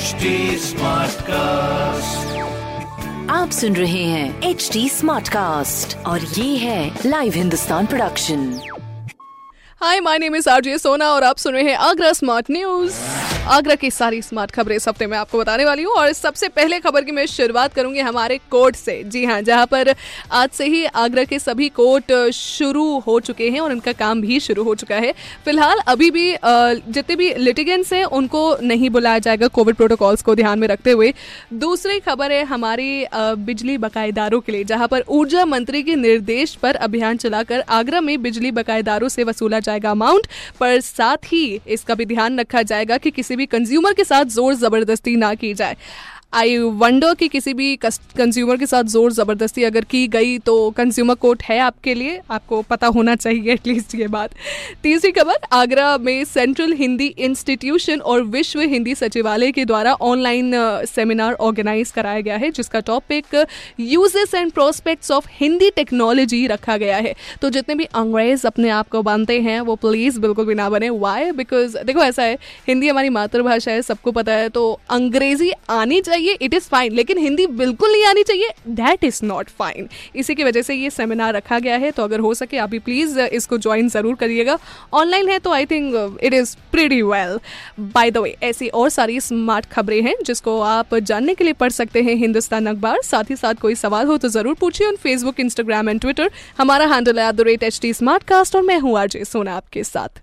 HD cast आप सुन रहे हैं एच डी स्मार्ट कास्ट और ये है live Hindustan production hi my name is RJ Sona और आप सुन रहे हैं आगरा स्मार्ट न्यूज़ आगरा की सारी स्मार्ट खबरें इस हफ़्ते में आपको बताने वाली हूँ। और सबसे पहले खबर की मैं शुरुआत करूँगी हमारे कोर्ट से। जी हाँ जहाँ पर आज से ही आगरा के सभी कोर्ट शुरू हो चुके हैं और उनका काम भी शुरू हो चुका है। फ़िलहाल अभी भी जितने भी लिटिगेंट्स हैं, उनको नहीं बुलाया जाएगा कोविड प्रोटोकॉल्स को ध्यान में रखते हुए। दूसरी खबर है हमारी बिजली बकायेदारों के लिए, जहाँ पर ऊर्जा मंत्री के निर्देश पर अभियान चलाकर आगरा में बिजली बकायेदारों से वसूला जाएगा अमाउंट पर साथ ही इसका भी ध्यान रखा जाएगा कि किसी भी कंज्यूमर के साथ ज़ोर ज़बरदस्ती ना की जाए। आई वंडर कि किसी भी कंज्यूमर के साथ ज़ोर ज़बरदस्ती अगर की गई तो कंज्यूमर कोर्ट है आपके लिए? आपको पता होना चाहिए एटलीस्ट ये बात। तीसरी खबर, आगरा में सेंट्रल हिंदी इंस्टीट्यूशन और विश्व हिंदी सचिवालय के द्वारा ऑनलाइन सेमिनार ऑर्गेनाइज कराया गया है, जिसका topic uses and prospects of Hindi technology रखा गया है। तो जितने भी अंग्रेज़ अपने आप को बांधते हैं, वो प्लीज़ बिल्कुल भी ना बने। वाई बिकॉज़ देखो ऐसा है, हिंदी हमारी मातृभाषा है, सबको पता है तो अंग्रेज़ी आनी चाहिए। इट इज़ फाइन लेकिन हिंदी बिल्कुल नहीं आनी चाहिए दैट इज़ नॉट फाइन इसी की वजह से ये सेमिनार रखा गया है तो अगर हो सके आप भी प्लीज़ इसको ज्वाइन ज़रूर करिएगा। ऑनलाइन है तो I think it is pretty well by the way ऐसी और सारी स्मार्ट खबरें हैं, जिसको आप जानने के लिए पढ़ सकते हैं हिंदुस्तान अखबार। साथ ही साथ कोई सवाल हो तो ज़रूर पूछिए on Facebook Instagram and Twitter हमारा हैंडल है at the rate H T smart cast और मैं हूँ आरजे सोना आपके साथ।